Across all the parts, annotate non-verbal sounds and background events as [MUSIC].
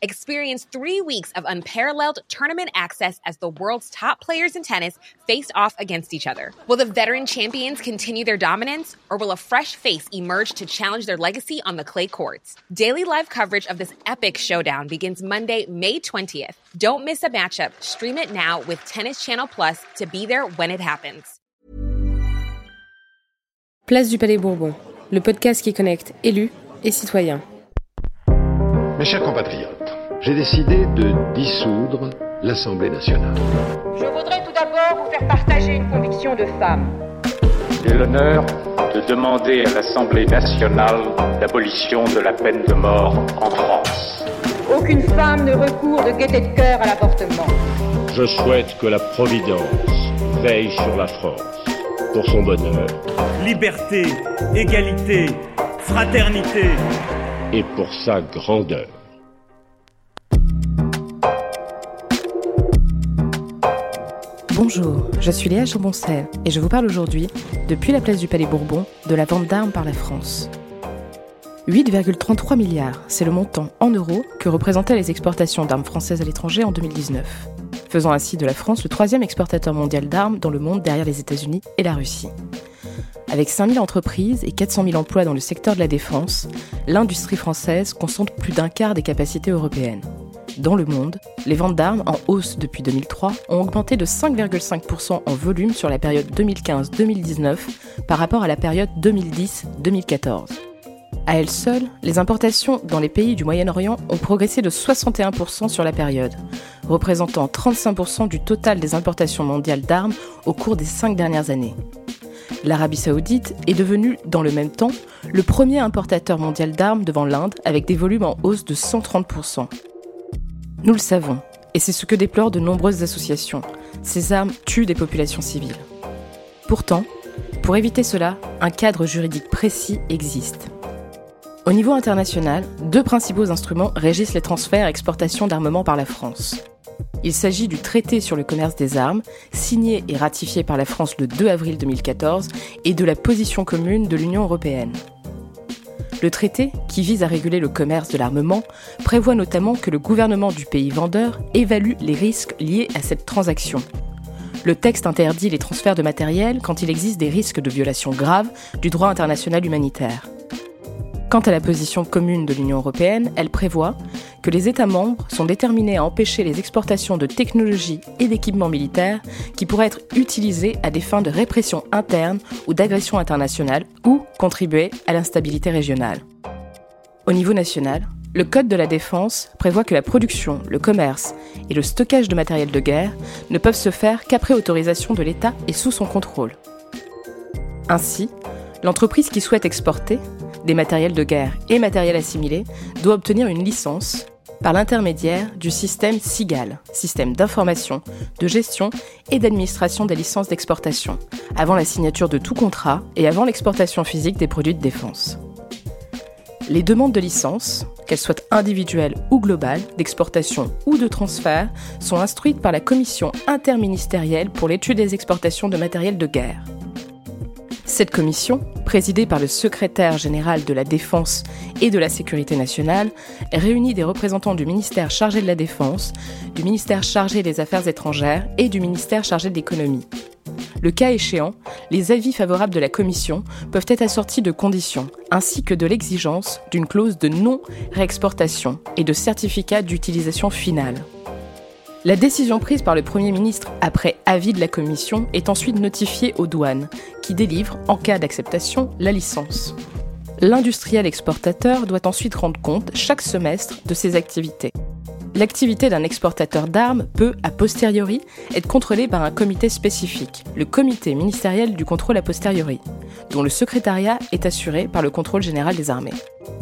Experience three weeks of unparalleled tournament access as the world's top players in tennis face off against each other. Will the veteran champions continue their dominance, or will a fresh face emerge to challenge their legacy on the clay courts? Daily live coverage of this epic showdown begins Monday, May 20th. Don't miss a matchup. Stream it now with Tennis Channel Plus to be there when it happens. Place du Palais Bourbon, le podcast qui connecte élus et citoyens. Mes chers compatriotes, j'ai décidé de dissoudre l'Assemblée nationale. Je voudrais tout d'abord vous faire partager une conviction de femme. J'ai l'honneur de demander à l'Assemblée nationale l'abolition de la peine de mort en France. Aucune femme ne recourt de gaieté de cœur à l'avortement. Je souhaite que la Providence veille sur la France pour son bonheur. Liberté, égalité, fraternité. Et pour sa grandeur. Bonjour, je suis Léa Chamboncel et je vous parle aujourd'hui, depuis la place du Palais Bourbon, de la vente d'armes par la France. 8,33 milliards, c'est le montant en euros que représentaient les exportations d'armes françaises à l'étranger en 2019, faisant ainsi de la France le troisième exportateur mondial d'armes dans le monde derrière les États-Unis et la Russie. Avec 5000 entreprises et 400 000 emplois dans le secteur de la défense, l'industrie française concentre plus d'un quart des capacités européennes. Dans le monde, les ventes d'armes en hausse depuis 2003 ont augmenté de 5,5% en volume sur la période 2015-2019 par rapport à la période 2010-2014. À elles seules, les importations dans les pays du Moyen-Orient ont progressé de 61% sur la période, représentant 35% du total des importations mondiales d'armes au cours des cinq dernières années. L'Arabie saoudite est devenue, dans le même temps, le premier importateur mondial d'armes devant l'Inde avec des volumes en hausse de 130%. Nous le savons, et c'est ce que déplorent de nombreuses associations. Ces armes tuent des populations civiles. Pourtant, pour éviter cela, un cadre juridique précis existe. Au niveau international, deux principaux instruments régissent les transferts et exportations d'armement par la France. Il s'agit du traité sur le commerce des armes, signé et ratifié par la France le 2 avril 2014, et de la position commune de l'Union européenne. Le traité, qui vise à réguler le commerce de l'armement, prévoit notamment que le gouvernement du pays vendeur évalue les risques liés à cette transaction. Le texte interdit les transferts de matériel quand il existe des risques de violation grave du droit international humanitaire. Quant à la position commune de l'Union européenne, elle prévoit que les États membres sont déterminés à empêcher les exportations de technologies et d'équipements militaires qui pourraient être utilisés à des fins de répression interne ou d'agression internationale ou contribuer à l'instabilité régionale. Au niveau national, le Code de la défense prévoit que la production, le commerce et le stockage de matériel de guerre ne peuvent se faire qu'après autorisation de l'État et sous son contrôle. Ainsi, l'entreprise qui souhaite exporter des matériels de guerre et matériel assimilé doit obtenir une licence par l'intermédiaire du système SIGAL, système d'information, de gestion et d'administration des licences d'exportation, avant la signature de tout contrat et avant l'exportation physique des produits de défense. Les demandes de licence, qu'elles soient individuelles ou globales, d'exportation ou de transfert, sont instruites par la Commission interministérielle pour l'étude des exportations de matériel de guerre. Cette commission, présidée par le secrétaire général de la Défense et de la Sécurité nationale, réunit des représentants du ministère chargé de la Défense, du ministère chargé des Affaires étrangères et du ministère chargé de l'économie. Le cas échéant, les avis favorables de la Commission peuvent être assortis de conditions, ainsi que de l'exigence d'une clause de non-réexportation et de certificat d'utilisation finale. La décision prise par le Premier ministre après avis de la Commission est ensuite notifiée aux douanes, qui délivrent, en cas d'acceptation, la licence. L'industriel exportateur doit ensuite rendre compte chaque semestre de ses activités. L'activité d'un exportateur d'armes peut, a posteriori, être contrôlée par un comité spécifique, le comité ministériel du contrôle a posteriori, dont le secrétariat est assuré par le contrôle général des armées.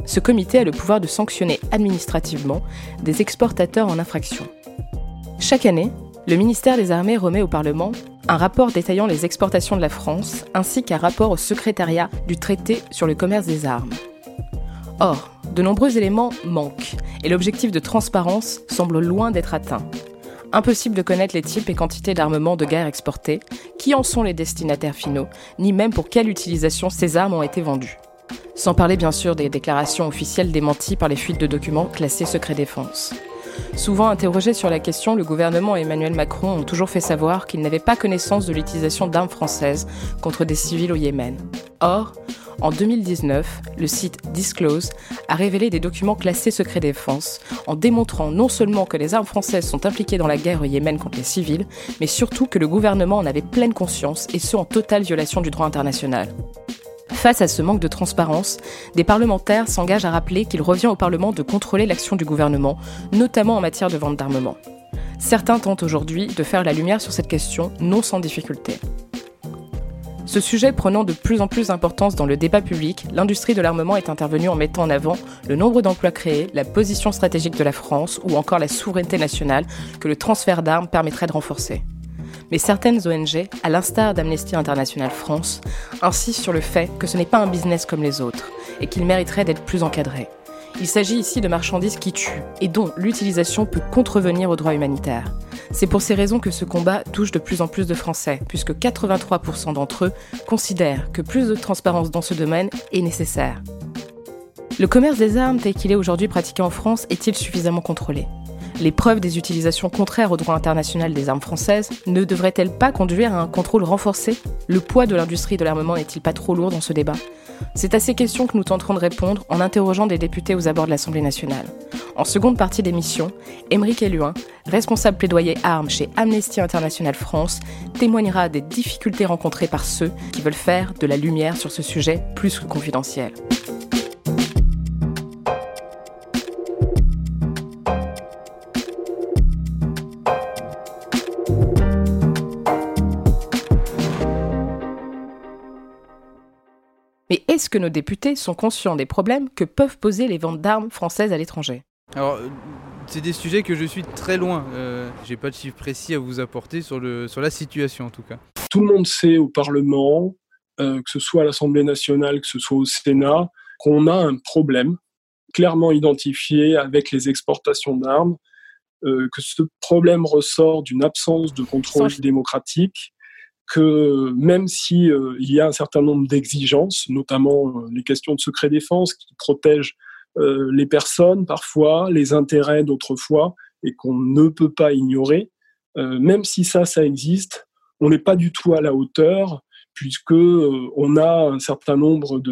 Ce comité a le pouvoir de sanctionner administrativement des exportateurs en infraction. Chaque année, le ministère des Armées remet au Parlement un rapport détaillant les exportations de la France ainsi qu'un rapport au secrétariat du traité sur le commerce des armes. Or, de nombreux éléments manquent et l'objectif de transparence semble loin d'être atteint. Impossible de connaître les types et quantités d'armements de guerre exportés, qui en sont les destinataires finaux, ni même pour quelle utilisation ces armes ont été vendues. Sans parler bien sûr des déclarations officielles démenties par les fuites de documents classés secret défense. Souvent interrogé sur la question, le gouvernement et Emmanuel Macron ont toujours fait savoir qu'ils n'avaient pas connaissance de l'utilisation d'armes françaises contre des civils au Yémen. Or, en 2019, le site Disclose a révélé des documents classés secret défense en démontrant non seulement que les armes françaises sont impliquées dans la guerre au Yémen contre les civils, mais surtout que le gouvernement en avait pleine conscience et ce en totale violation du droit international. Face à ce manque de transparence, des parlementaires s'engagent à rappeler qu'il revient au Parlement de contrôler l'action du gouvernement, notamment en matière de vente d'armement. Certains tentent aujourd'hui de faire la lumière sur cette question, non sans difficulté. Ce sujet prenant de plus en plus d'importance dans le débat public, l'industrie de l'armement est intervenue en mettant en avant le nombre d'emplois créés, la position stratégique de la France ou encore la souveraineté nationale que le transfert d'armes permettrait de renforcer mais certaines ONG, à l'instar d'Amnesty International France, insistent sur le fait que ce n'est pas un business comme les autres et qu'il mériterait d'être plus encadré. Il s'agit ici de marchandises qui tuent et dont l'utilisation peut contrevenir au droit humanitaire. C'est pour ces raisons que ce combat touche de plus en plus de Français, puisque 83% d'entre eux considèrent que plus de transparence dans ce domaine est nécessaire. Le commerce des armes tel qu'il est aujourd'hui pratiqué en France est-il suffisamment contrôlé? Les preuves des utilisations contraires au droit international des armes françaises ne devraient-elles pas conduire à un contrôle renforcé? Le poids de l'industrie de l'armement n'est-il pas trop lourd dans ce débat? C'est à ces questions que nous tenterons de répondre en interrogeant des députés aux abords de l'Assemblée nationale. En seconde partie d'émission, Émeric Eluin, responsable plaidoyer armes chez Amnesty International France, témoignera des difficultés rencontrées par ceux qui veulent faire de la lumière sur ce sujet plus que confidentiel. Est-ce que nos députés sont conscients des problèmes que peuvent poser les ventes d'armes françaises à l'étranger? Alors, euh, c'est des sujets que je suis très loin. Euh, J'ai pas de chiffres précis à vous apporter sur, le, sur la situation en tout cas. Tout le monde sait au Parlement, euh, que ce soit à l'Assemblée nationale, que ce soit au Sénat, qu'on a un problème clairement identifié avec les exportations d'armes, euh, que ce problème ressort d'une absence de contrôle démocratique que même si euh, il y a un certain nombre d'exigences, notamment euh, les questions de secret défense qui protègent euh, les personnes parfois, les intérêts d'autres fois, et qu'on ne peut pas ignorer, même si ça, ça existe, on n'est pas du tout à la hauteur puisque on a un certain nombre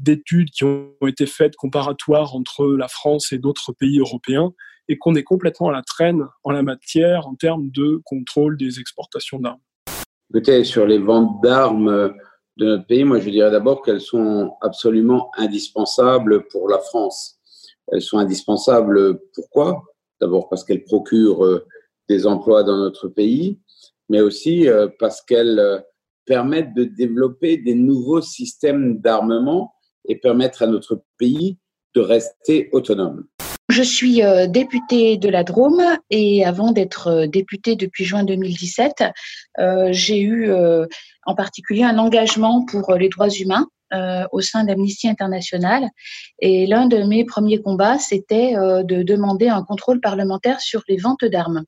d'études qui ont été faites comparatoires entre la France et d'autres pays européens et qu'on est complètement à la traîne en la matière en termes de contrôle des exportations d'armes. Écoutez, sur les ventes d'armes de notre pays, moi je dirais d'abord qu'elles sont absolument indispensables pour la France. Elles sont indispensables pourquoi? D'abord parce qu'elles procurent euh, des emplois dans notre pays, mais aussi euh, parce qu'elles euh, permettent de développer des nouveaux systèmes d'armement et permettre à notre pays de rester autonome. Je suis euh, députée de la Drôme et avant d'être euh, députée depuis juin 2017, euh, j'ai eu en particulier un engagement pour les droits humains au sein d'Amnesty International. Et l'un de mes premiers combats, c'était de demander un contrôle parlementaire sur les ventes d'armes.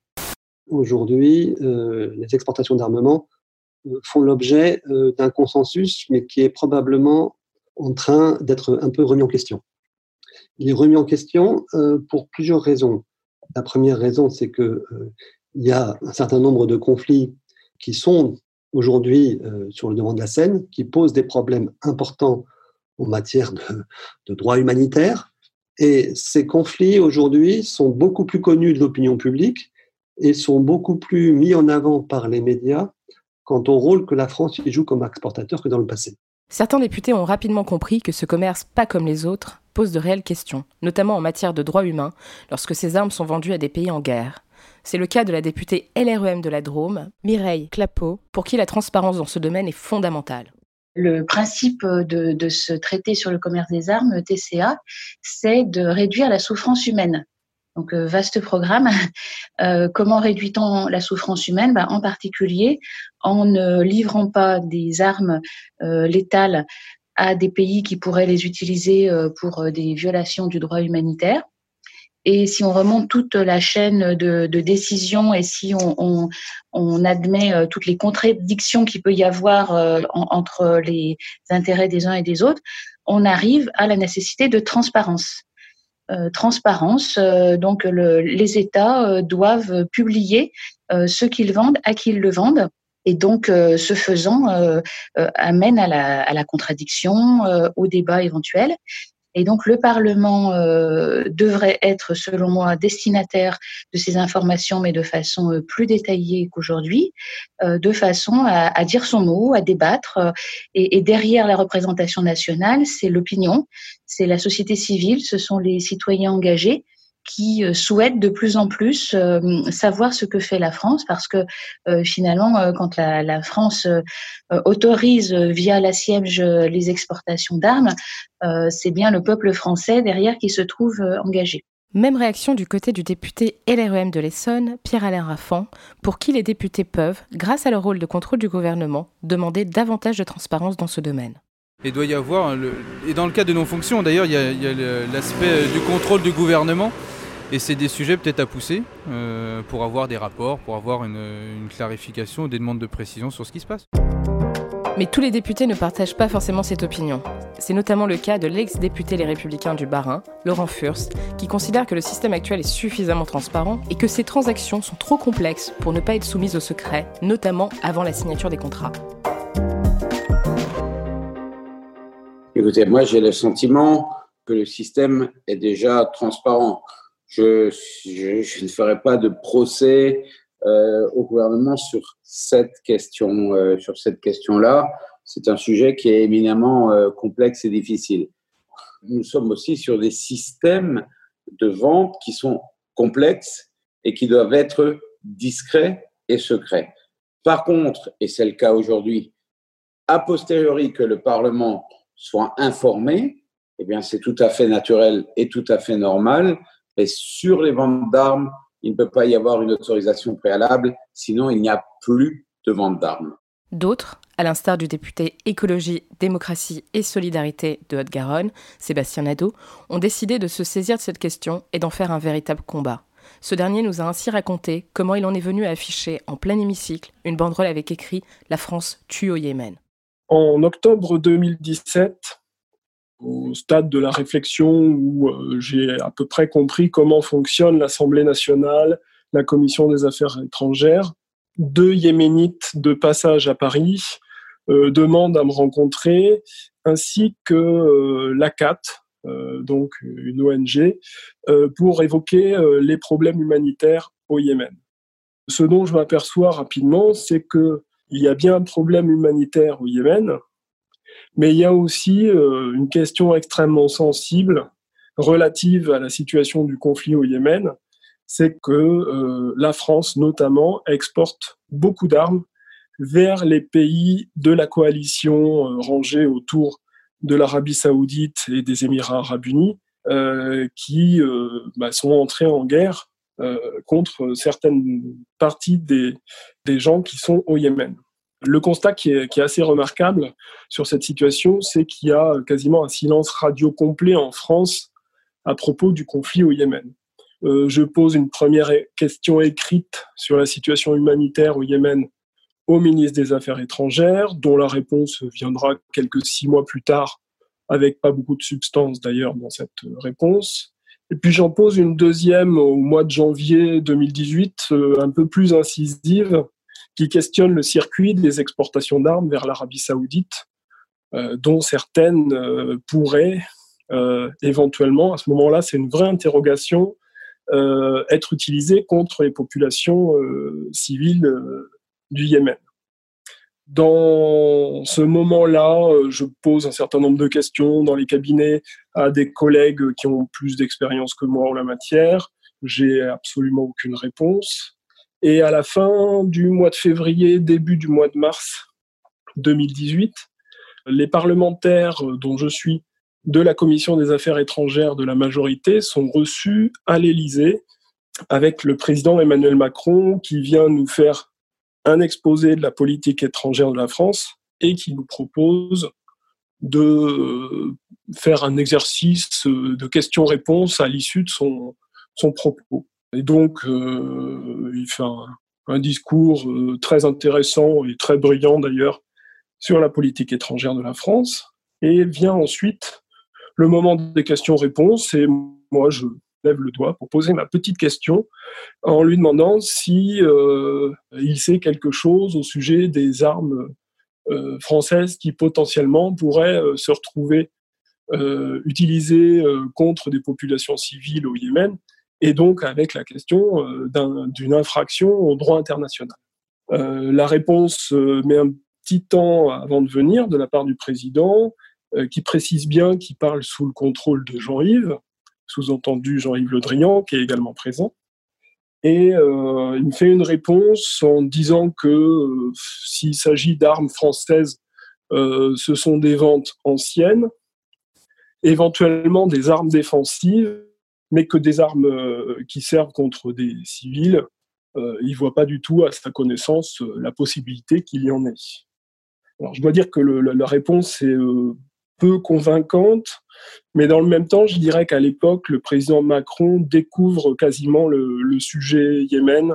Aujourd'hui, les exportations d'armement font l'objet d'un consensus, mais qui est probablement en train d'être un peu remis en question il est remis en question euh, pour plusieurs raisons. La première raison, c'est que euh, il y a un certain nombre de conflits qui sont aujourd'hui euh, sur le devant de la scène, qui posent des problèmes importants en matière de, de droit humanitaire. Et ces conflits aujourd'hui sont beaucoup plus connus de l'opinion publique et sont beaucoup plus mis en avant par les médias quant au rôle que la France y joue comme exportateur que dans le passé. Certains députés ont rapidement compris que ce commerce, pas comme les autres, pose de réelles questions, notamment en matière de droits humains, lorsque ces armes sont vendues à des pays en guerre. C'est le cas de la députée LREM de la Drôme, Mireille Clapeau, pour qui la transparence dans ce domaine est fondamentale. Le principe de, ce traité sur le commerce des armes, TCA, c'est de réduire la souffrance humaine. Donc, euh, vaste programme. [LAUGHS] Euh, comment réduit-on la souffrance humaine? Ben, En particulier en ne livrant pas des armes euh, létales à des pays qui pourraient les utiliser pour des violations du droit humanitaire Et si on remonte toute la chaîne de, de décision et si on, on, on, admet euh, toutes les contradictions qu'il peut y avoir euh, entre les intérêts des uns et des autres, on arrive à la nécessité de transparence. Euh, transparence, euh, donc le, les États doivent publier ce qu'ils vendent, à qui ils le vendent. Et donc, ce faisant, amène à la, à la contradiction, au débat éventuel. Et donc le Parlement euh, devrait être, selon moi, destinataire de ces informations, mais de façon euh, plus détaillée qu'aujourd'hui, euh, de façon à, à, dire son mot, à débattre. Et, et derrière la représentation nationale, c'est l'opinion, c'est la société civile, ce sont les citoyens engagés qui euh, souhaitent de plus en plus euh, savoir ce que fait la France parce que euh, finalement, quand la, France autorise via la Siège les exportations d'armes, c'est bien le peuple français derrière qui se trouve engagé. Même réaction du côté du député LREM de l'Essonne, Pierre-Alain Raffan, pour qui les députés peuvent, grâce à leur rôle de contrôle du gouvernement, demander davantage de transparence dans ce domaine. Il doit y avoir, et dans le cas de non-fonction d'ailleurs, il y a, l'aspect du contrôle du gouvernement et c'est des sujets peut-être à pousser euh, pour avoir des rapports, pour avoir une, une clarification, des demandes de précision sur ce qui se passe. Mais tous les députés ne partagent pas forcément cette opinion. C'est notamment le cas de l'ex-député Les Républicains du Bas-Rhin, Laurent Furst, qui considère que le système actuel est suffisamment transparent et que ces transactions sont trop complexes pour ne pas être soumises au secret, notamment avant la signature des contrats. Écoutez, moi j'ai le sentiment que le système est déjà transparent je, je, je, ne ferai pas de procès euh, au gouvernement sur cette question, euh, sur cette question-là. C'est un sujet qui est éminemment euh, complexe et difficile. Nous sommes aussi sur des systèmes de vente qui sont complexes et qui doivent être discrets et secrets. Par contre, et c'est le cas aujourd'hui, a posteriori que le Parlement soit informé, eh bien c'est tout à fait naturel et tout à fait normal et sur les ventes d'armes, il ne peut pas y avoir une autorisation préalable, sinon il n'y a plus de vente d'armes. D'autres, à l'instar du député Écologie, Démocratie et Solidarité de Haute-Garonne, Sébastien Nadeau, ont décidé de se saisir de cette question et d'en faire un véritable combat. Ce dernier nous a ainsi raconté comment il en est venu à afficher en plein hémicycle une banderole avec écrit La France tue au Yémen. En octobre 2017, au stade de la réflexion où euh, j'ai à peu près compris comment fonctionne l'Assemblée nationale, la Commission des affaires étrangères. Deux Yéménites de passage à Paris euh, demandent à me rencontrer, ainsi que euh, l'ACAT, donc une ONG, pour évoquer les problèmes humanitaires au Yémen. Ce dont je m'aperçois rapidement, c'est que il y a bien un problème humanitaire au Yémen, mais il y a aussi euh, une question extrêmement sensible relative à la situation du conflit au Yémen, c'est que euh, la France notamment exporte beaucoup d'armes vers les pays de la coalition euh, rangée autour de l'Arabie saoudite et des Émirats arabes unis, euh, qui bah, sont entrés en guerre contre certaines parties des, gens qui sont au Yémen. Le constat qui est, qui est, assez remarquable sur cette situation, c'est qu'il y a quasiment un silence radio complet en France à propos du conflit au Yémen. Euh, je pose une première question écrite sur la situation humanitaire au Yémen au ministre des Affaires étrangères, dont la réponse viendra quelques six mois plus tard, avec pas beaucoup de substance d'ailleurs dans cette réponse. Et puis j'en pose une deuxième au mois de janvier 2018, euh, un peu plus incisive, qui questionne le circuit des exportations d'armes vers l'Arabie saoudite, euh, dont certaines euh, pourraient éventuellement, à ce moment-là, c'est une vraie interrogation, être utilisées contre les populations civiles du Yémen. Dans ce moment-là, je pose un certain nombre de questions dans les cabinets à des collègues qui ont plus d'expérience que moi en la matière. J'ai absolument aucune réponse. Et à la fin du mois de février, début du mois de mars 2018, les parlementaires dont je suis de la Commission des affaires étrangères de la majorité sont reçus à l'Élysée avec le président Emmanuel Macron qui vient nous faire un exposé de la politique étrangère de la France et qui nous propose de faire un exercice de questions-réponses à l'issue de son, propos. Et donc, il fait un, un discours très intéressant et très brillant d'ailleurs sur la politique étrangère de la France. Et vient ensuite le moment des questions-réponses. Et moi, je lève le doigt pour poser ma petite question en lui demandant si euh, il sait quelque chose au sujet des armes euh, françaises qui potentiellement pourraient euh, se retrouver utilisées contre des populations civiles au Yémen et donc avec la question d'une infraction au droit international. la réponse met un petit temps avant de venir de la part du président, qui précise bien qu'il parle sous le contrôle de Jean-Yves, sous-entendu Jean-Yves Le Drian, qui est également présent. Et euh, il me fait une réponse en disant que euh, s'il s'agit d'armes françaises, euh, ce sont des ventes anciennes, éventuellement des armes défensives, mais que des armes qui servent contre des civils, il ne voit pas du tout à sa connaissance la possibilité qu'il y en ait. Alors je dois dire que la réponse est peu convaincante, mais dans le même temps, je dirais qu'à l'époque, le président Macron découvre quasiment le, sujet Yémen.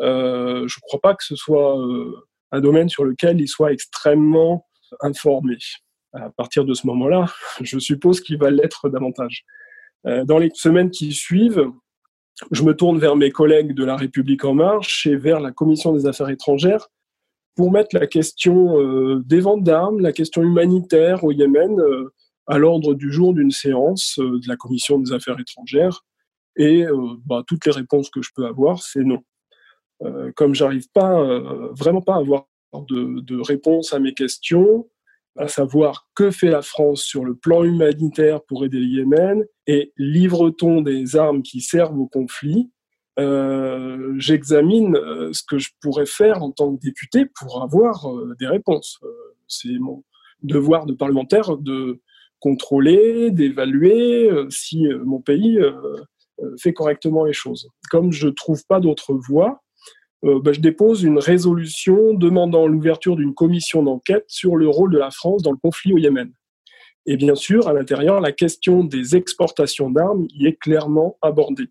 Euh, je ne crois pas que ce soit euh, un domaine sur lequel il soit extrêmement informé. À partir de ce moment-là, [LAUGHS] je suppose qu'il va l'être davantage. Euh, dans les semaines qui suivent, je me tourne vers mes collègues de La République en marche et vers la Commission des affaires étrangères pour mettre la question euh, des ventes d'armes, la question humanitaire au Yémen euh, à l'ordre du jour d'une séance euh, de la Commission des affaires étrangères. Et bah, toutes les réponses que je peux avoir, c'est non. comme j'arrive pas, vraiment pas à avoir de, de réponse à mes questions, à savoir que fait la France sur le plan humanitaire pour aider le Yémen et livre-t-on des armes qui servent au conflit euh, j'examine euh, ce que je pourrais faire en tant que député pour avoir euh, des réponses. c'est mon devoir de parlementaire de contrôler, d'évaluer si mon pays fait correctement les choses. Comme je ne trouve pas d'autre voie, bah, je dépose une résolution demandant l'ouverture d'une commission d'enquête sur le rôle de la France dans le conflit au Yémen. Et bien sûr, à l'intérieur, la question des exportations d'armes y est clairement abordée.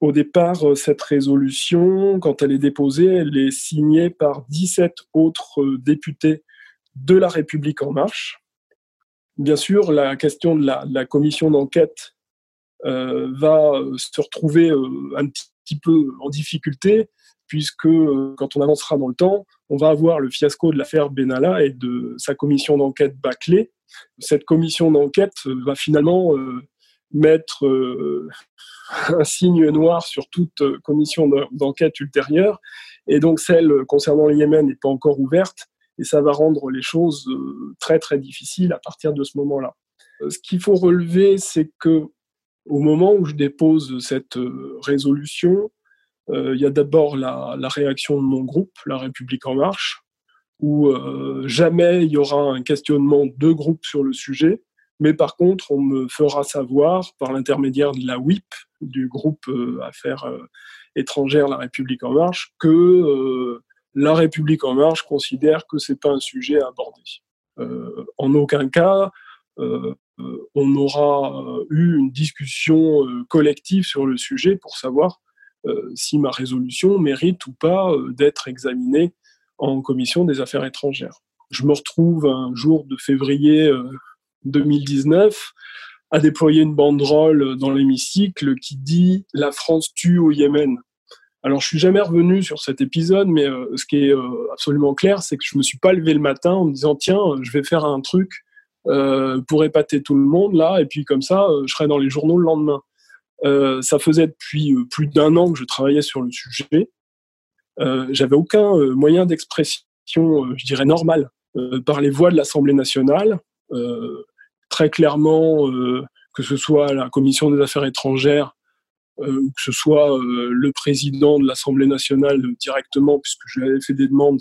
Au départ, euh, cette résolution, quand elle est déposée, elle est signée par 17 autres euh, députés de la République en marche. Bien sûr, la question de la, commission d'enquête euh, va se retrouver un petit peu en difficulté, puisque quand on avancera dans le temps, on va avoir le fiasco de l'affaire Benalla et de sa commission d'enquête bâclée. Cette commission d'enquête va finalement mettre un signe noir sur toute euh, commission d'enquête ultérieure. Et donc celle concernant le Yémen n'est pas encore ouverte et ça va rendre les choses euh, très très difficiles à partir de ce moment-là. Euh, ce qu'il faut relever, c'est que au moment où je dépose cette résolution, il y a d'abord la, réaction de mon groupe, La République en marche, où jamais il y aura un questionnement de groupe sur le sujet. Mais par contre, on me fera savoir par l'intermédiaire de la WIP, du groupe euh, Affaires euh, étrangères La République en marche, que euh, La République en marche considère que c'est pas un sujet à aborder. en aucun cas, on aura eu une discussion collective sur le sujet pour savoir si ma résolution mérite ou pas d'être examinée en commission des affaires étrangères. Je me retrouve un jour de février 2019 a déployé une banderole dans l'hémicycle qui dit La France tue au Yémen. Alors, je suis jamais revenu sur cet épisode, mais euh, ce qui est euh, absolument clair, c'est que je me suis pas levé le matin en me disant tiens, je vais faire un truc euh, pour épater tout le monde là, et puis comme ça, je serai dans les journaux le lendemain. ça faisait depuis plus d'un an que je travaillais sur le sujet. J'avais aucun moyen d'expression, je dirais normal, par les voix de l'Assemblée nationale très clairement, euh, que ce soit la commission des affaires étrangères euh, ou que ce soit euh, le président de l'Assemblée nationale directement, puisque je lui avais fait des demandes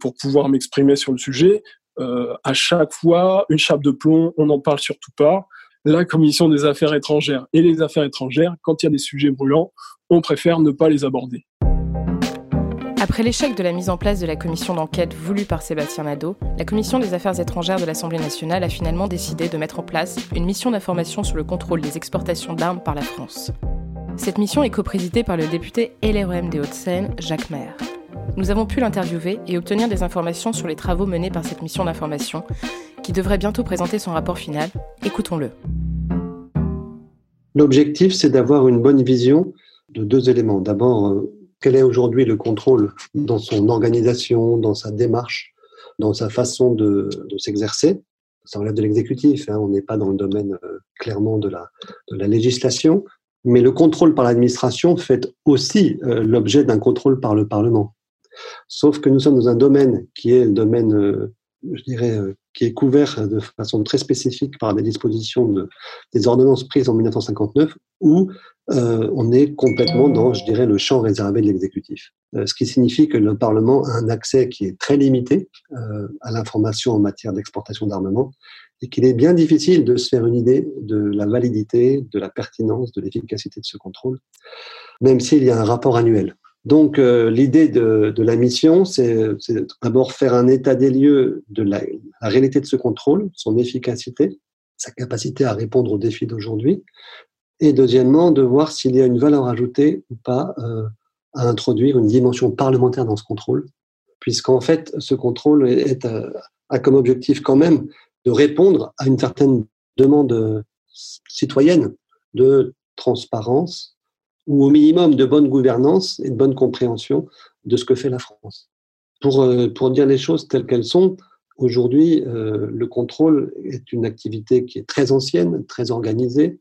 pour pouvoir m'exprimer sur le sujet, à chaque fois, une chape de plomb, on n'en parle surtout pas. La commission des affaires étrangères et les affaires étrangères, quand il y a des sujets brûlants, on préfère ne pas les aborder. Après l'échec de la mise en place de la commission d'enquête voulue par Sébastien Nadeau, la commission des affaires étrangères de l'Assemblée nationale a finalement décidé de mettre en place une mission d'information sur le contrôle des exportations d'armes par la France. Cette mission est coprésidée par le député LREM des Hauts-de-Seine, Jacques Maire. Nous avons pu l'interviewer et obtenir des informations sur les travaux menés par cette mission d'information, qui devrait bientôt présenter son rapport final. Écoutons-le. L'objectif, c'est d'avoir une bonne vision de deux éléments. D'abord, euh, quel est aujourd'hui le contrôle dans son organisation, dans sa démarche, dans sa façon de, s'exercer? Ça relève de l'exécutif, hein. on n'est pas dans le domaine euh, clairement de la, législation, mais le contrôle par l'administration fait aussi euh, l'objet d'un contrôle par le Parlement. Sauf que nous sommes dans un domaine qui est le domaine, euh, je dirais, euh, qui est couvert de façon très spécifique par des dispositions de, des ordonnances prises en 1959, où euh, on est complètement dans, je dirais, le champ réservé de l'exécutif. ce qui signifie que le Parlement a un accès qui est très limité à l'information en matière d'exportation d'armement et qu'il est bien difficile de se faire une idée de la validité, de la pertinence, de l'efficacité de ce contrôle, même s'il y a un rapport annuel. Donc, euh, l'idée de, la mission, c'est d'abord faire un état des lieux de la, réalité de ce contrôle, son efficacité, sa capacité à répondre aux défis d'aujourd'hui, et deuxièmement, de voir s'il y a une valeur ajoutée ou pas euh, à introduire une dimension parlementaire dans ce contrôle, puisqu'en fait, ce contrôle euh, a comme objectif quand même de répondre à une certaine demande citoyenne de transparence, ou au minimum de bonne gouvernance et de bonne compréhension de ce que fait la France. Pour, euh, pour dire les choses telles qu'elles sont, aujourd'hui, euh, le contrôle est une activité qui est très ancienne, très organisée,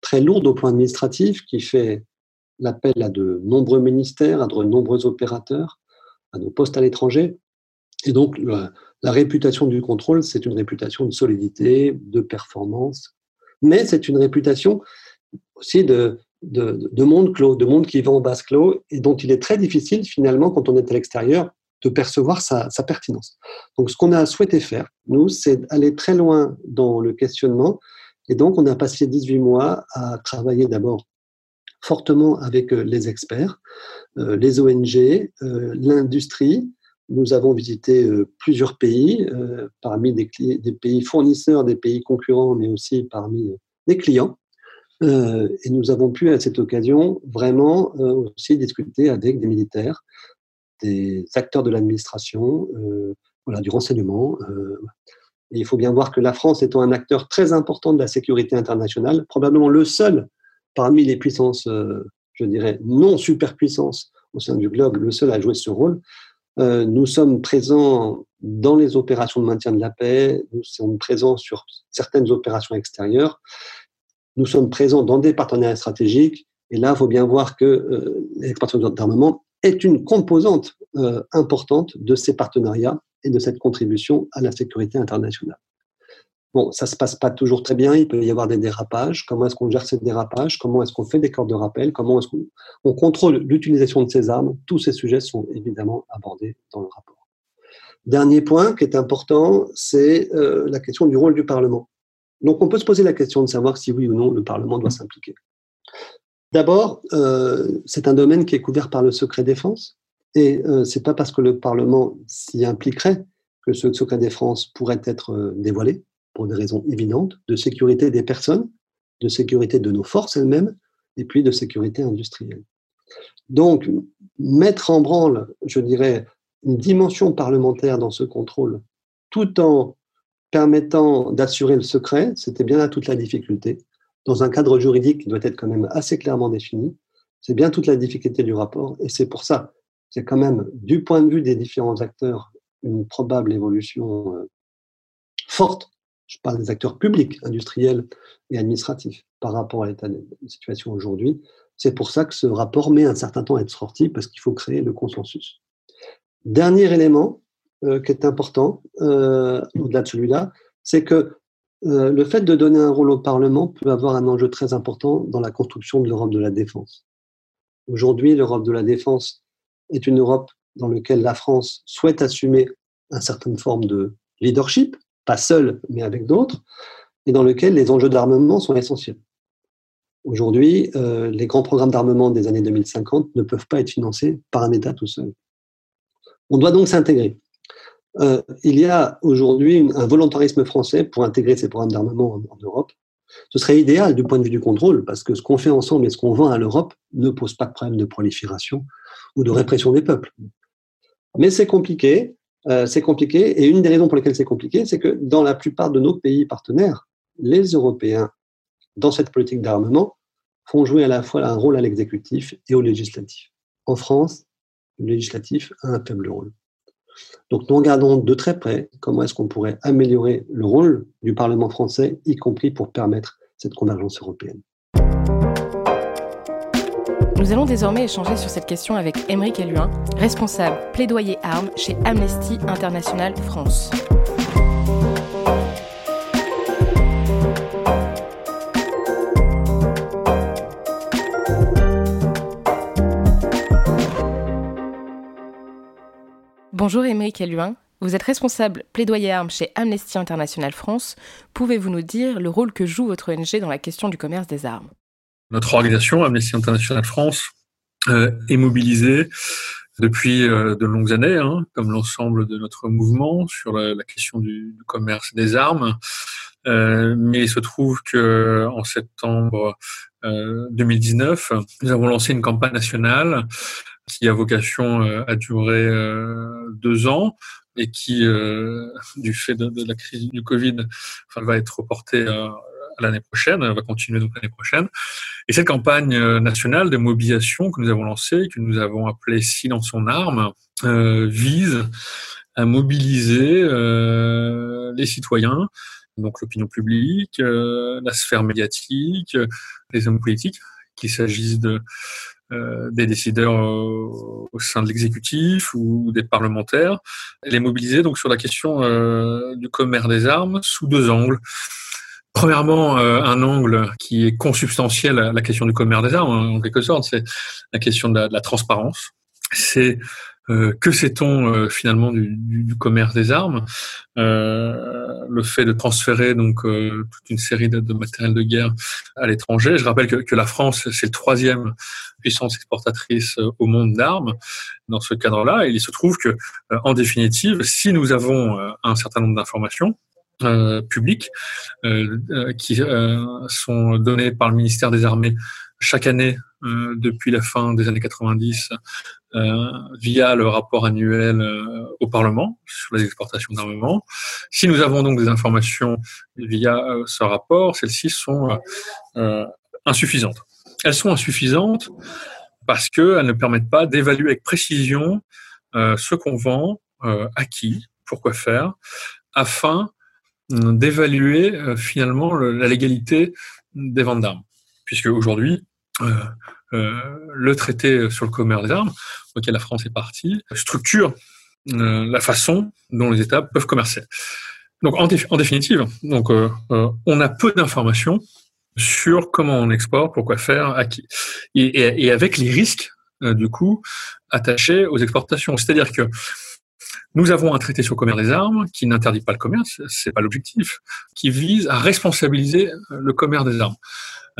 très lourde au plan administratif, qui fait l'appel à de nombreux ministères, à de nombreux opérateurs, à nos postes à l'étranger. Et donc, la réputation du contrôle, c'est une réputation de solidité, de performance, mais c'est une réputation aussi de, de, monde clos, de monde qui va en basse clos et dont il est très difficile finalement quand on est à l'extérieur de percevoir sa, pertinence. Donc ce qu'on a souhaité faire, nous, c'est aller très loin dans le questionnement et donc on a passé 18 mois à travailler d'abord fortement avec euh, les experts, euh, les ONG, euh, l'industrie. Nous avons visité plusieurs pays, parmi des, des pays fournisseurs, des pays concurrents, mais aussi parmi des clients. Euh, et nous avons pu, à cette occasion, vraiment euh, aussi discuter avec des militaires, des acteurs de l'administration, euh, voilà, du renseignement. il faut bien voir que la France étant un acteur très important de la sécurité internationale, probablement le seul parmi les puissances, je dirais, non superpuissances au sein du globe, le seul à jouer ce rôle, nous sommes présents dans les opérations de maintien de la paix, nous sommes présents sur certaines opérations extérieures, nous sommes présents dans des partenariats stratégiques. Et là, il faut bien voir que euh, l'exportation d'armement est une composante euh, importante de ces partenariats et de cette contribution à la sécurité internationale. Bon, ça se passe pas toujours très bien, il peut y avoir des dérapages. Comment est-ce qu'on gère ces dérapages? Comment est-ce qu'on fait des cordes de rappel? Comment est-ce qu'on contrôle l'utilisation de ces armes? Tous ces sujets sont évidemment abordés dans le rapport. Dernier point qui est important, c'est euh, la question du rôle du Parlement. Donc on peut se poser la question de savoir si oui ou non le Parlement doit s'impliquer. D'abord, euh, c'est un domaine qui est couvert par le secret défense, et euh, c'est pas parce que le Parlement s'y impliquerait que ce secret défense pourrait être euh, dévoilé, pour des raisons évidentes, de sécurité des personnes, de sécurité de nos forces elles-mêmes, et puis de sécurité industrielle. Donc, mettre en branle, je dirais, une dimension parlementaire dans ce contrôle, tout en permettant d'assurer le secret, c'était bien là toute la difficulté. Dans un cadre juridique qui doit être quand même assez clairement défini, c'est bien toute la difficulté du rapport. Et c'est pour ça, c'est quand même, du point de vue des différents acteurs, une probable évolution euh, forte. Je parle des acteurs publics, industriels et administratifs par rapport à l'état de situation aujourd'hui. C'est pour ça que ce rapport met un certain temps à être sorti parce qu'il faut créer le consensus. Dernier élément, euh, qui est important, euh, au-delà de celui-là, c'est que euh, le fait de donner un rôle au Parlement peut avoir un enjeu très important dans la construction de l'Europe de la défense. Aujourd'hui, l'Europe de la défense est une Europe dans laquelle la France souhaite assumer une certaine forme de leadership, pas seule, mais avec d'autres, et dans lequel les enjeux d'armement sont essentiels. Aujourd'hui, les grands programmes d'armement des années 2050 ne peuvent pas être financés par un État tout seul. On doit donc s'intégrer. Euh, il y a aujourd'hui un volontarisme français pour intégrer ces programmes d'armement en, Europe. Ce serait idéal du point de vue du contrôle, parce que ce qu'on fait ensemble et ce qu'on vend à l'Europe ne pose pas de problème de prolifération ou de répression des peuples. Mais c'est compliqué, euh, c'est compliqué, et une des raisons pour lesquelles c'est compliqué, c'est que dans la plupart de nos pays partenaires, les Européens, dans cette politique d'armement, font jouer à la fois un rôle à l'exécutif et au législatif. En France, le législatif a un faible rôle. Donc nous regardons de très près comment est-ce qu'on pourrait améliorer le rôle du Parlement français, y compris pour permettre cette convergence européenne. Nous allons désormais échanger sur cette question avec Émeric Eluin, responsable plaidoyer armes chez Amnesty International France. Bonjour Émeric Eluin, vous êtes responsable plaidoyer armes chez Amnesty International France. Pouvez-vous nous dire le rôle que joue votre ONG dans la question du commerce des armes? Notre organisation, Amnesty International France, euh, est mobilisée depuis euh, de longues années, hein, comme l'ensemble de notre mouvement, sur la, question du, commerce des armes. Euh, mais il se trouve que en septembre 2019, nous avons lancé une campagne nationale qui a vocation euh, à durer euh, deux ans et qui, euh, [LAUGHS] du fait de, la crise du Covid, va être reportée à, l'année prochaine, va continuer donc l'année prochaine. Et cette campagne nationale de mobilisation que nous avons lancée, que nous avons appelée Silence en armes, vise à mobiliser les citoyens, donc l'opinion publique, la sphère médiatique, les hommes politiques, qu'il s'agisse de euh, des décideurs au sein de l'exécutif ou des parlementaires, les mobiliser donc sur la question euh, du commerce des armes sous deux angles. Premièrement, euh, un angle qui est consubstantiel à la question du commerce des armes, en quelque sorte, c'est la question de la transparence. C'est euh, que sait-on euh, finalement du, du, commerce des armes? Euh, Le fait de transférer donc toute une série de, de, matériel de guerre à l'étranger. Je rappelle que, que la France c'est le troisième puissance exportatrice au monde d'armes. Dans ce cadre-là, il se trouve que, en définitive, si nous avons un certain nombre d'informations euh, publiques qui sont données par le ministère des Armées chaque année depuis la fin des années 90 euh, via le rapport annuel euh, au Parlement sur les exportations d'armement. Si nous avons donc des informations via euh, ce rapport, celles-ci sont insuffisantes. Elles sont insuffisantes parce qu'elles ne permettent pas d'évaluer avec précision ce qu'on vend, à qui, pourquoi faire, afin d'évaluer finalement la légalité des ventes d'armes. Puisque aujourd'hui, euh, le traité sur le commerce des armes, auquel la France est partie, structure euh, la façon dont les États peuvent commercer. Donc, en, définitive, donc, euh, on a peu d'informations sur comment on exporte, pourquoi faire, à qui, et, et avec les risques du coup attachés aux exportations. C'est-à-dire que nous avons un traité sur le commerce des armes qui n'interdit pas le commerce, c'est pas l'objectif, qui vise à responsabiliser le commerce des armes.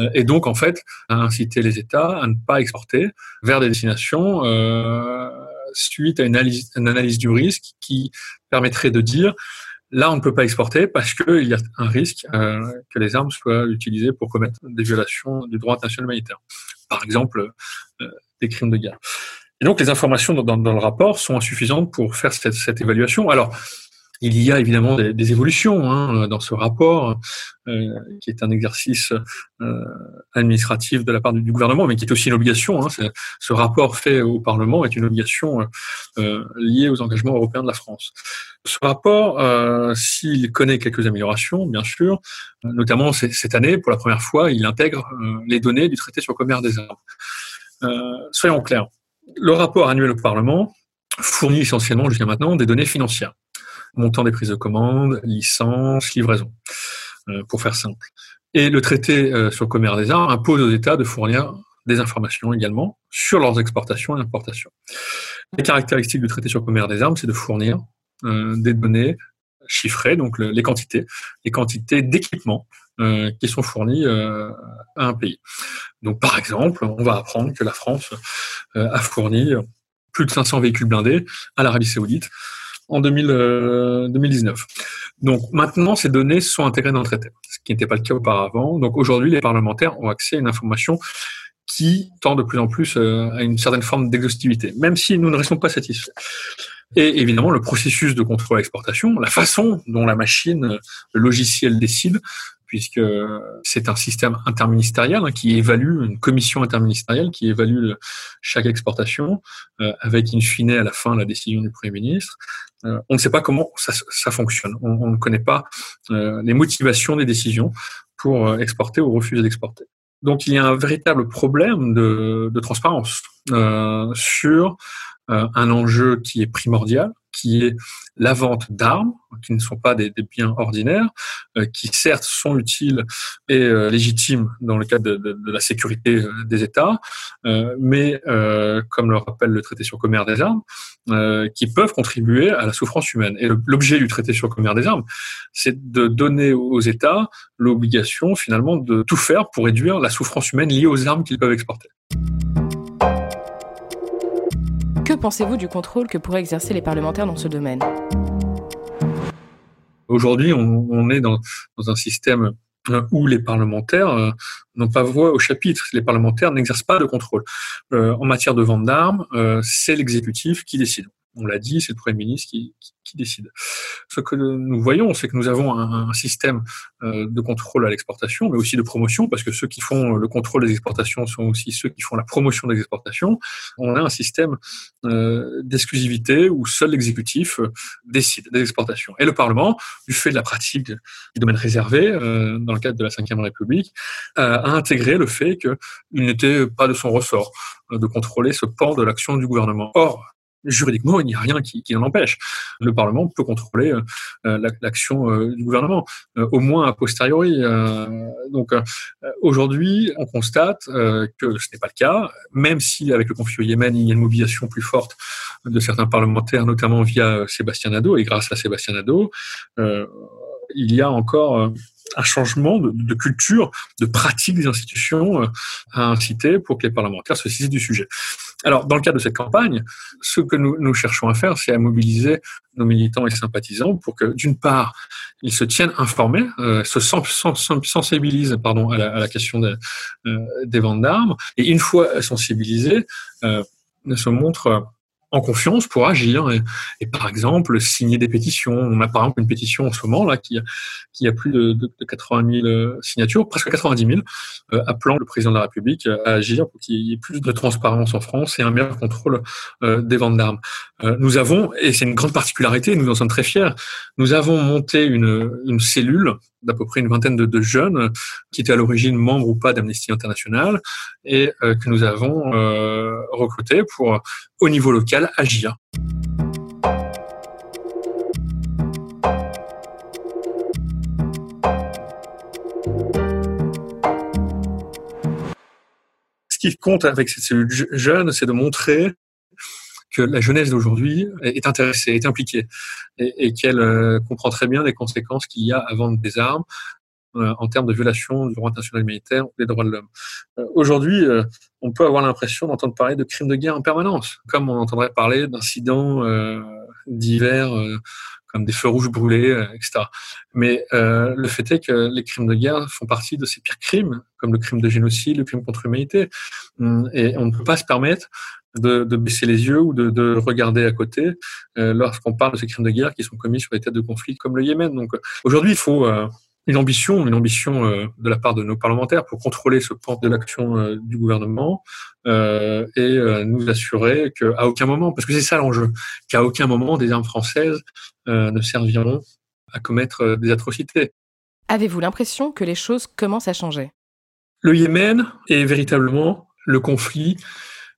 Euh, et donc en fait à inciter les États à ne pas exporter vers des destinations euh, suite à une analyse, du risque qui permettrait de dire là on ne peut pas exporter parce qu'il y a un risque euh, que les armes soient utilisées pour commettre des violations du droit international humanitaire, par exemple des crimes de guerre. Et donc les informations dans, dans, le rapport sont insuffisantes pour faire cette, cette évaluation. Alors il y a évidemment des, évolutions hein, dans ce rapport, euh, qui est un exercice euh, administratif de la part du, gouvernement, mais qui est aussi une obligation. Hein, ce rapport fait au Parlement est une obligation euh, liée aux engagements européens de la France. Ce rapport, s'il connaît quelques améliorations, bien sûr, notamment cette année, pour la première fois, il intègre les données du traité sur le commerce des armes. soyons clairs, le rapport annuel au Parlement fournit essentiellement jusqu'à maintenant des données financières montant des prises de commande, licence, livraison, euh, pour faire simple. Et le traité euh, sur le commerce des armes impose aux États de fournir des informations également sur leurs exportations et importations. Les caractéristiques du traité sur le commerce des armes, c'est de fournir euh, des données chiffrées, donc les quantités, les quantités d'équipements qui sont fournis à un pays. Donc, par exemple, on va apprendre que la France a fourni plus de 500 véhicules blindés à l'Arabie Saoudite en 2019. Donc maintenant, ces données sont intégrées dans le traité, ce qui n'était pas le cas auparavant. Donc aujourd'hui, les parlementaires ont accès à une information qui tend de plus en plus à une certaine forme d'exhaustivité, même si nous ne restons pas satisfaits. Et évidemment, le processus de contrôle à l'exportation, la façon dont la machine, le logiciel décide, puisque c'est un système interministériel hein, qui évalue, une commission interministérielle qui évalue chaque exportation, euh, avec in fine à la fin la décision du Premier ministre. Euh, on ne sait pas comment ça, fonctionne. On, ne connaît pas euh, les motivations des décisions pour exporter ou refuser d'exporter. Donc il y a un véritable problème de, transparence sur un enjeu qui est primordial, qui est la vente d'armes, qui ne sont pas des, biens ordinaires, euh, qui certes sont utiles et euh, légitimes dans le cadre de la sécurité euh, des États, mais comme le rappelle le traité sur le commerce des armes, qui peuvent contribuer à la souffrance humaine. Et l'objet du traité sur le commerce des armes, c'est de donner aux États l'obligation finalement de tout faire pour réduire la souffrance humaine liée aux armes qu'ils peuvent exporter. Que pensez-vous du contrôle que pourraient exercer les parlementaires dans ce domaine Aujourd'hui, on, est dans, un système euh, où les parlementaires euh, n'ont pas voix au chapitre. Les parlementaires n'exercent pas de contrôle. Euh, en matière de vente d'armes, c'est l'exécutif qui décide on l'a dit, c'est le Premier ministre qui, décide. Ce que nous voyons, c'est que nous avons un, système euh, de contrôle à l'exportation, mais aussi de promotion, parce que ceux qui font le contrôle des exportations sont aussi ceux qui font la promotion des exportations. On a un système euh, d'exclusivité où seul l'exécutif euh, décide des exportations. Et le Parlement, du fait de la pratique du domaine réservé, dans le cadre de la Ve République, a intégré le fait qu'il n'était pas de son ressort de contrôler ce pan de l'action du gouvernement. Or, juridiquement, il n'y a rien qui, qui en empêche. Le Parlement peut contrôler euh, l'action euh, du gouvernement, euh, au moins a posteriori. Euh, donc aujourd'hui, on constate que ce n'est pas le cas, même si avec le conflit au Yémen, il y a une mobilisation plus forte de certains parlementaires, notamment via Sébastien Nadeau, et grâce à Sébastien Nadeau, il y a encore un changement de, de, culture, de pratique des institutions à inciter pour que les parlementaires se saisissent du sujet. Alors, dans le cadre de cette campagne, ce que nous, cherchons à faire, c'est à mobiliser nos militants et sympathisants pour que, d'une part, ils se tiennent informés, euh, se sensibilisent pardon, à, la, question euh, des ventes d'armes, et une fois sensibilisés, euh, se montrent en confiance pour agir et, et, par exemple signer des pétitions. On a par exemple une pétition en ce moment là qui, qui a plus de, de, de 80 000 signatures, presque 90 000, euh, appelant le président de la République à agir pour qu'il y ait plus de transparence en France et un meilleur contrôle euh, des ventes d'armes. Euh, nous avons, et c'est une grande particularité, nous en sommes très fiers, nous avons monté une, une cellule d'à peu près une vingtaine de, de, jeunes qui étaient à l'origine membres ou pas d'Amnesty International et euh, que nous avons euh, recrutés pour, au niveau local, agir. Ce qui compte avec cette cellule jeune, c'est de montrer que la jeunesse d'aujourd'hui est intéressée, est impliquée, et, qu'elle euh, comprend très bien les conséquences qu'il y a à vendre des armes en termes de violation du droit international humanitaire ou des droits de l'homme. Euh, aujourd'hui, euh, on peut avoir l'impression d'entendre parler de crimes de guerre en permanence, comme on entendrait parler d'incidents euh, divers comme des feux rouges brûlés, etc. Mais le fait est que les crimes de guerre font partie de ces pires crimes, comme le crime de génocide, le crime contre l'humanité, hum, et on ne peut pas se permettre de, baisser les yeux ou de, de regarder à côté euh, lorsqu'on parle de ces crimes de guerre qui sont commis sur des têtes de conflit comme le Yémen. Donc aujourd'hui, il faut euh, une ambition, une ambition euh, de la part de nos parlementaires pour contrôler ce pan de l'action euh, du gouvernement euh, et nous assurer qu'à aucun moment, parce que c'est ça l'enjeu, qu'à aucun moment des armes françaises ne serviront à commettre des atrocités. Avez-vous l'impression que les choses commencent à changer? Le Yémen est véritablement le conflit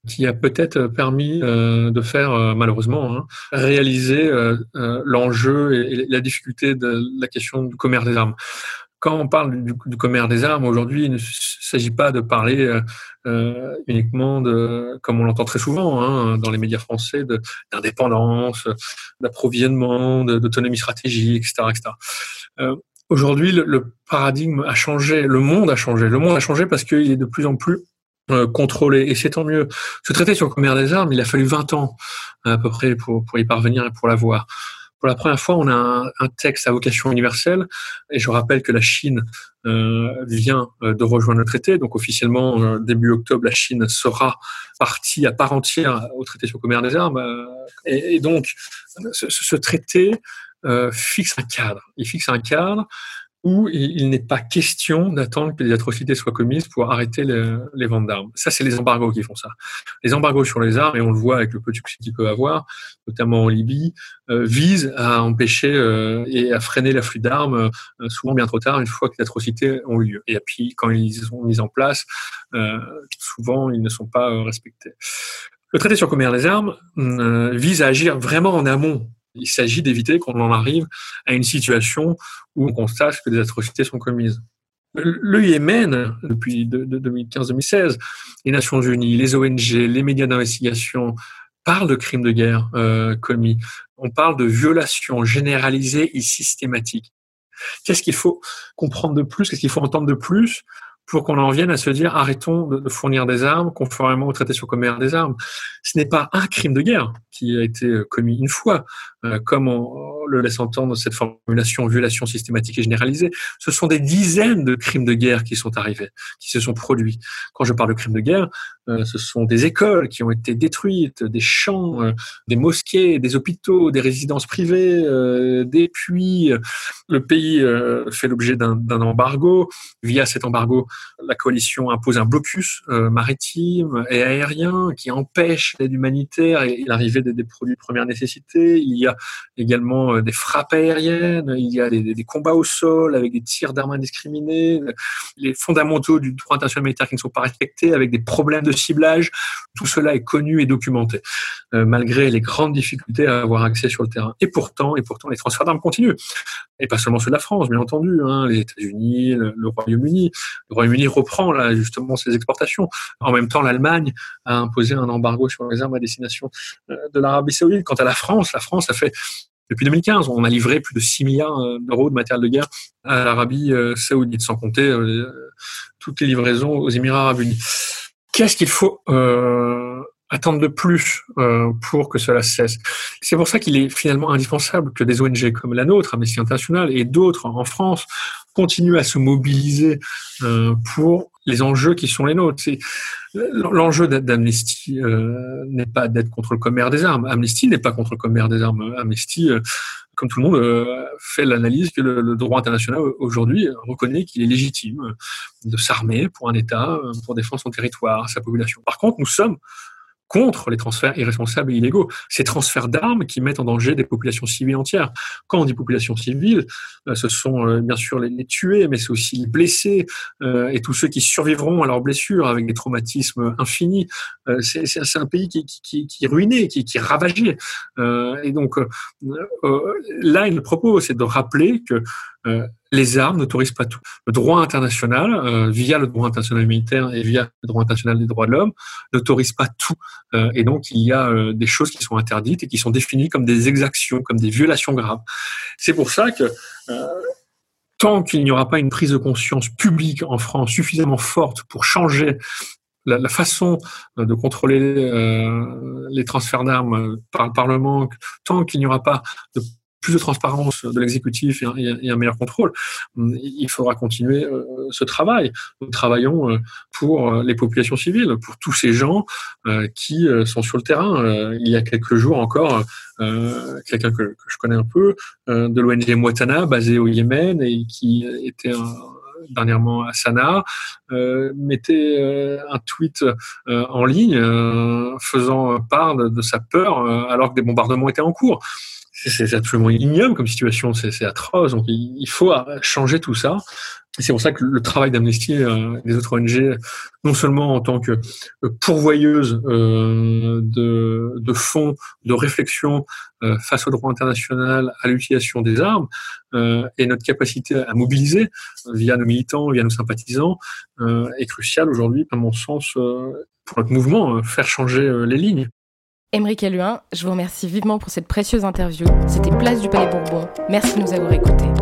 qui a peut-être permis euh, de faire, euh, malheureusement, hein, réaliser euh, l'enjeu et, la difficulté de la question du commerce des armes. Quand on parle du, commerce des armes, aujourd'hui, il ne s'agit pas de parler euh, uniquement de, comme on l'entend très souvent hein, dans les médias français, d'indépendance, d'approvisionnement, d'autonomie stratégique, etc. etc. Euh, Aujourd'hui, le, paradigme a changé, le monde a changé. Le monde a changé parce qu'il est de plus en plus contrôlé, et c'est tant mieux. Ce traité sur le commerce des armes, il a fallu 20 ans à peu près pour, pour y parvenir et pour l'avoir. Pour la première fois, on a un, texte à vocation universelle, et je rappelle que la Chine euh, vient euh, de rejoindre le traité. Donc officiellement, euh, début octobre, la Chine sera partie à part entière au traité sur le commerce des armes. et, donc, ce, ce traité fixe un cadre. Il fixe un cadre où il, n'est pas question d'attendre que les atrocités soient commises pour arrêter les, ventes d'armes. Ça, c'est les embargos qui font ça. Les embargos sur les armes, et on le voit avec le peu de succès qu'ils peuvent avoir, notamment en Libye, euh, visent à empêcher euh, et à freiner l'afflux d'armes, euh, souvent bien trop tard, une fois que les atrocités ont eu lieu. Et puis, quand ils sont mis en place, souvent, ils ne sont pas respectés. Le traité sur le commerce des armes vise à agir vraiment en amont il s'agit d'éviter qu'on en arrive à une situation où on constate que des atrocités sont commises. Le Yémen, depuis 2015-2016, les Nations Unies, les ONG, les médias d'investigation parlent de crimes de guerre euh, commis. On parle de violations généralisées et systématiques. Qu'est-ce qu'il faut comprendre de plus? Qu'est-ce qu'il faut entendre de plus pour qu'on en vienne à se dire arrêtons de, fournir des armes conformément au traité sur le commerce des armes? Ce n'est pas un crime de guerre qui a été commis une fois, comme on le laisse entendre cette formulation violation systématique et généralisée. Ce sont des dizaines de crimes de guerre qui sont arrivés, qui se sont produits. Quand je parle de crimes de guerre, euh, ce sont des écoles qui ont été détruites, des champs, des mosquées, des hôpitaux, des résidences privées, des puits. Le pays fait l'objet d'un embargo. Via cet embargo, la coalition impose un blocus maritime et aérien qui empêche l'aide humanitaire et l'arrivée des, produits de première nécessité. Il y a également des frappes aériennes, il y a des, combats au sol avec des tirs d'armes indiscriminés, les fondamentaux du droit international militaire qui ne sont pas respectés, avec des problèmes de ciblage. Tout cela est connu et documenté, malgré les grandes difficultés à avoir accès sur le terrain. Et pourtant, et pourtant, les transferts d'armes continuent. Et pas seulement ceux de la France, bien entendu, hein, les États-Unis, le, Royaume-Uni. Le Royaume-Uni reprend là justement ses exportations. En même temps, l'Allemagne a imposé un embargo sur les armes à destination euh, de l'Arabie Saoudite. Quant à la France, la France a fait depuis 2015, on a livré plus de 6 milliards euh, d'euros de matériel de guerre à l'Arabie euh, saoudite, sans compter toutes les livraisons aux Émirats arabes unis. Qu'est-ce qu'il faut attendre de plus euh, pour que cela cesse? C'est pour ça qu'il est finalement indispensable que des ONG comme la nôtre, Amnesty International et d'autres en France continuent à se mobiliser euh, pour les enjeux qui sont les nôtres. L'enjeu d'Amnesty euh, n'est pas d'être contre le commerce des armes. Amnesty n'est pas contre le commerce des armes. Amnesty, comme tout le monde, fait l'analyse que le, droit international aujourd'hui reconnaît qu'il est légitime de s'armer pour un État, pour défendre son territoire, sa population. Par contre, nous sommes contre les transferts irresponsables et illégaux. Ces transferts d'armes qui mettent en danger des populations civiles entières. Quand on dit population civile, euh, ce sont euh, bien sûr les, tués, mais c'est aussi les blessés euh, et tous ceux qui survivront à leurs blessures avec des traumatismes infinis. C'est un pays qui, qui, qui est ruiné, qui, qui est ravagé. Et donc là, il propos, c'est de rappeler que les armes n'autorisent pas tout. Le droit international, euh, via le droit international militaire et via le droit international des droits de l'homme, n'autorise pas tout. Euh, et donc, il y a euh, des choses qui sont interdites et qui sont définies comme des exactions, comme des violations graves. C'est pour ça que tant qu'il n'y aura pas une prise de conscience publique en France suffisamment forte pour changer la, la, façon de contrôler euh, les transferts d'armes par le Parlement, tant qu'il n'y aura pas de plus de transparence de l'exécutif et, un meilleur contrôle, il faudra continuer euh, ce travail. Nous travaillons euh, pour euh, les populations civiles, pour tous ces gens qui sont sur le terrain. Il y a quelques jours encore, quelqu'un que, je connais un peu, de l'ONG Mouatana, basé au Yémen et qui était dernièrement à Sanaa, mettait un tweet en ligne faisant part de, sa peur alors que des bombardements étaient en cours c'est absolument ignoble comme situation, c'est atroce. Donc il faut changer tout ça. C'est pour ça que le travail d'Amnesty euh, et des autres ONG, non seulement en tant que euh, pourvoyeuse euh, de, de fonds, de réflexion euh, face au droit international, à l'utilisation des armes, et notre capacité à mobiliser via nos militants, via nos sympathisants, est cruciale aujourd'hui, à mon sens, pour notre mouvement, faire changer les lignes. Émeric Eluin, je vous remercie vivement pour cette précieuse interview. C'était Place du Palais Bourbon. Merci de nous avoir écoutés.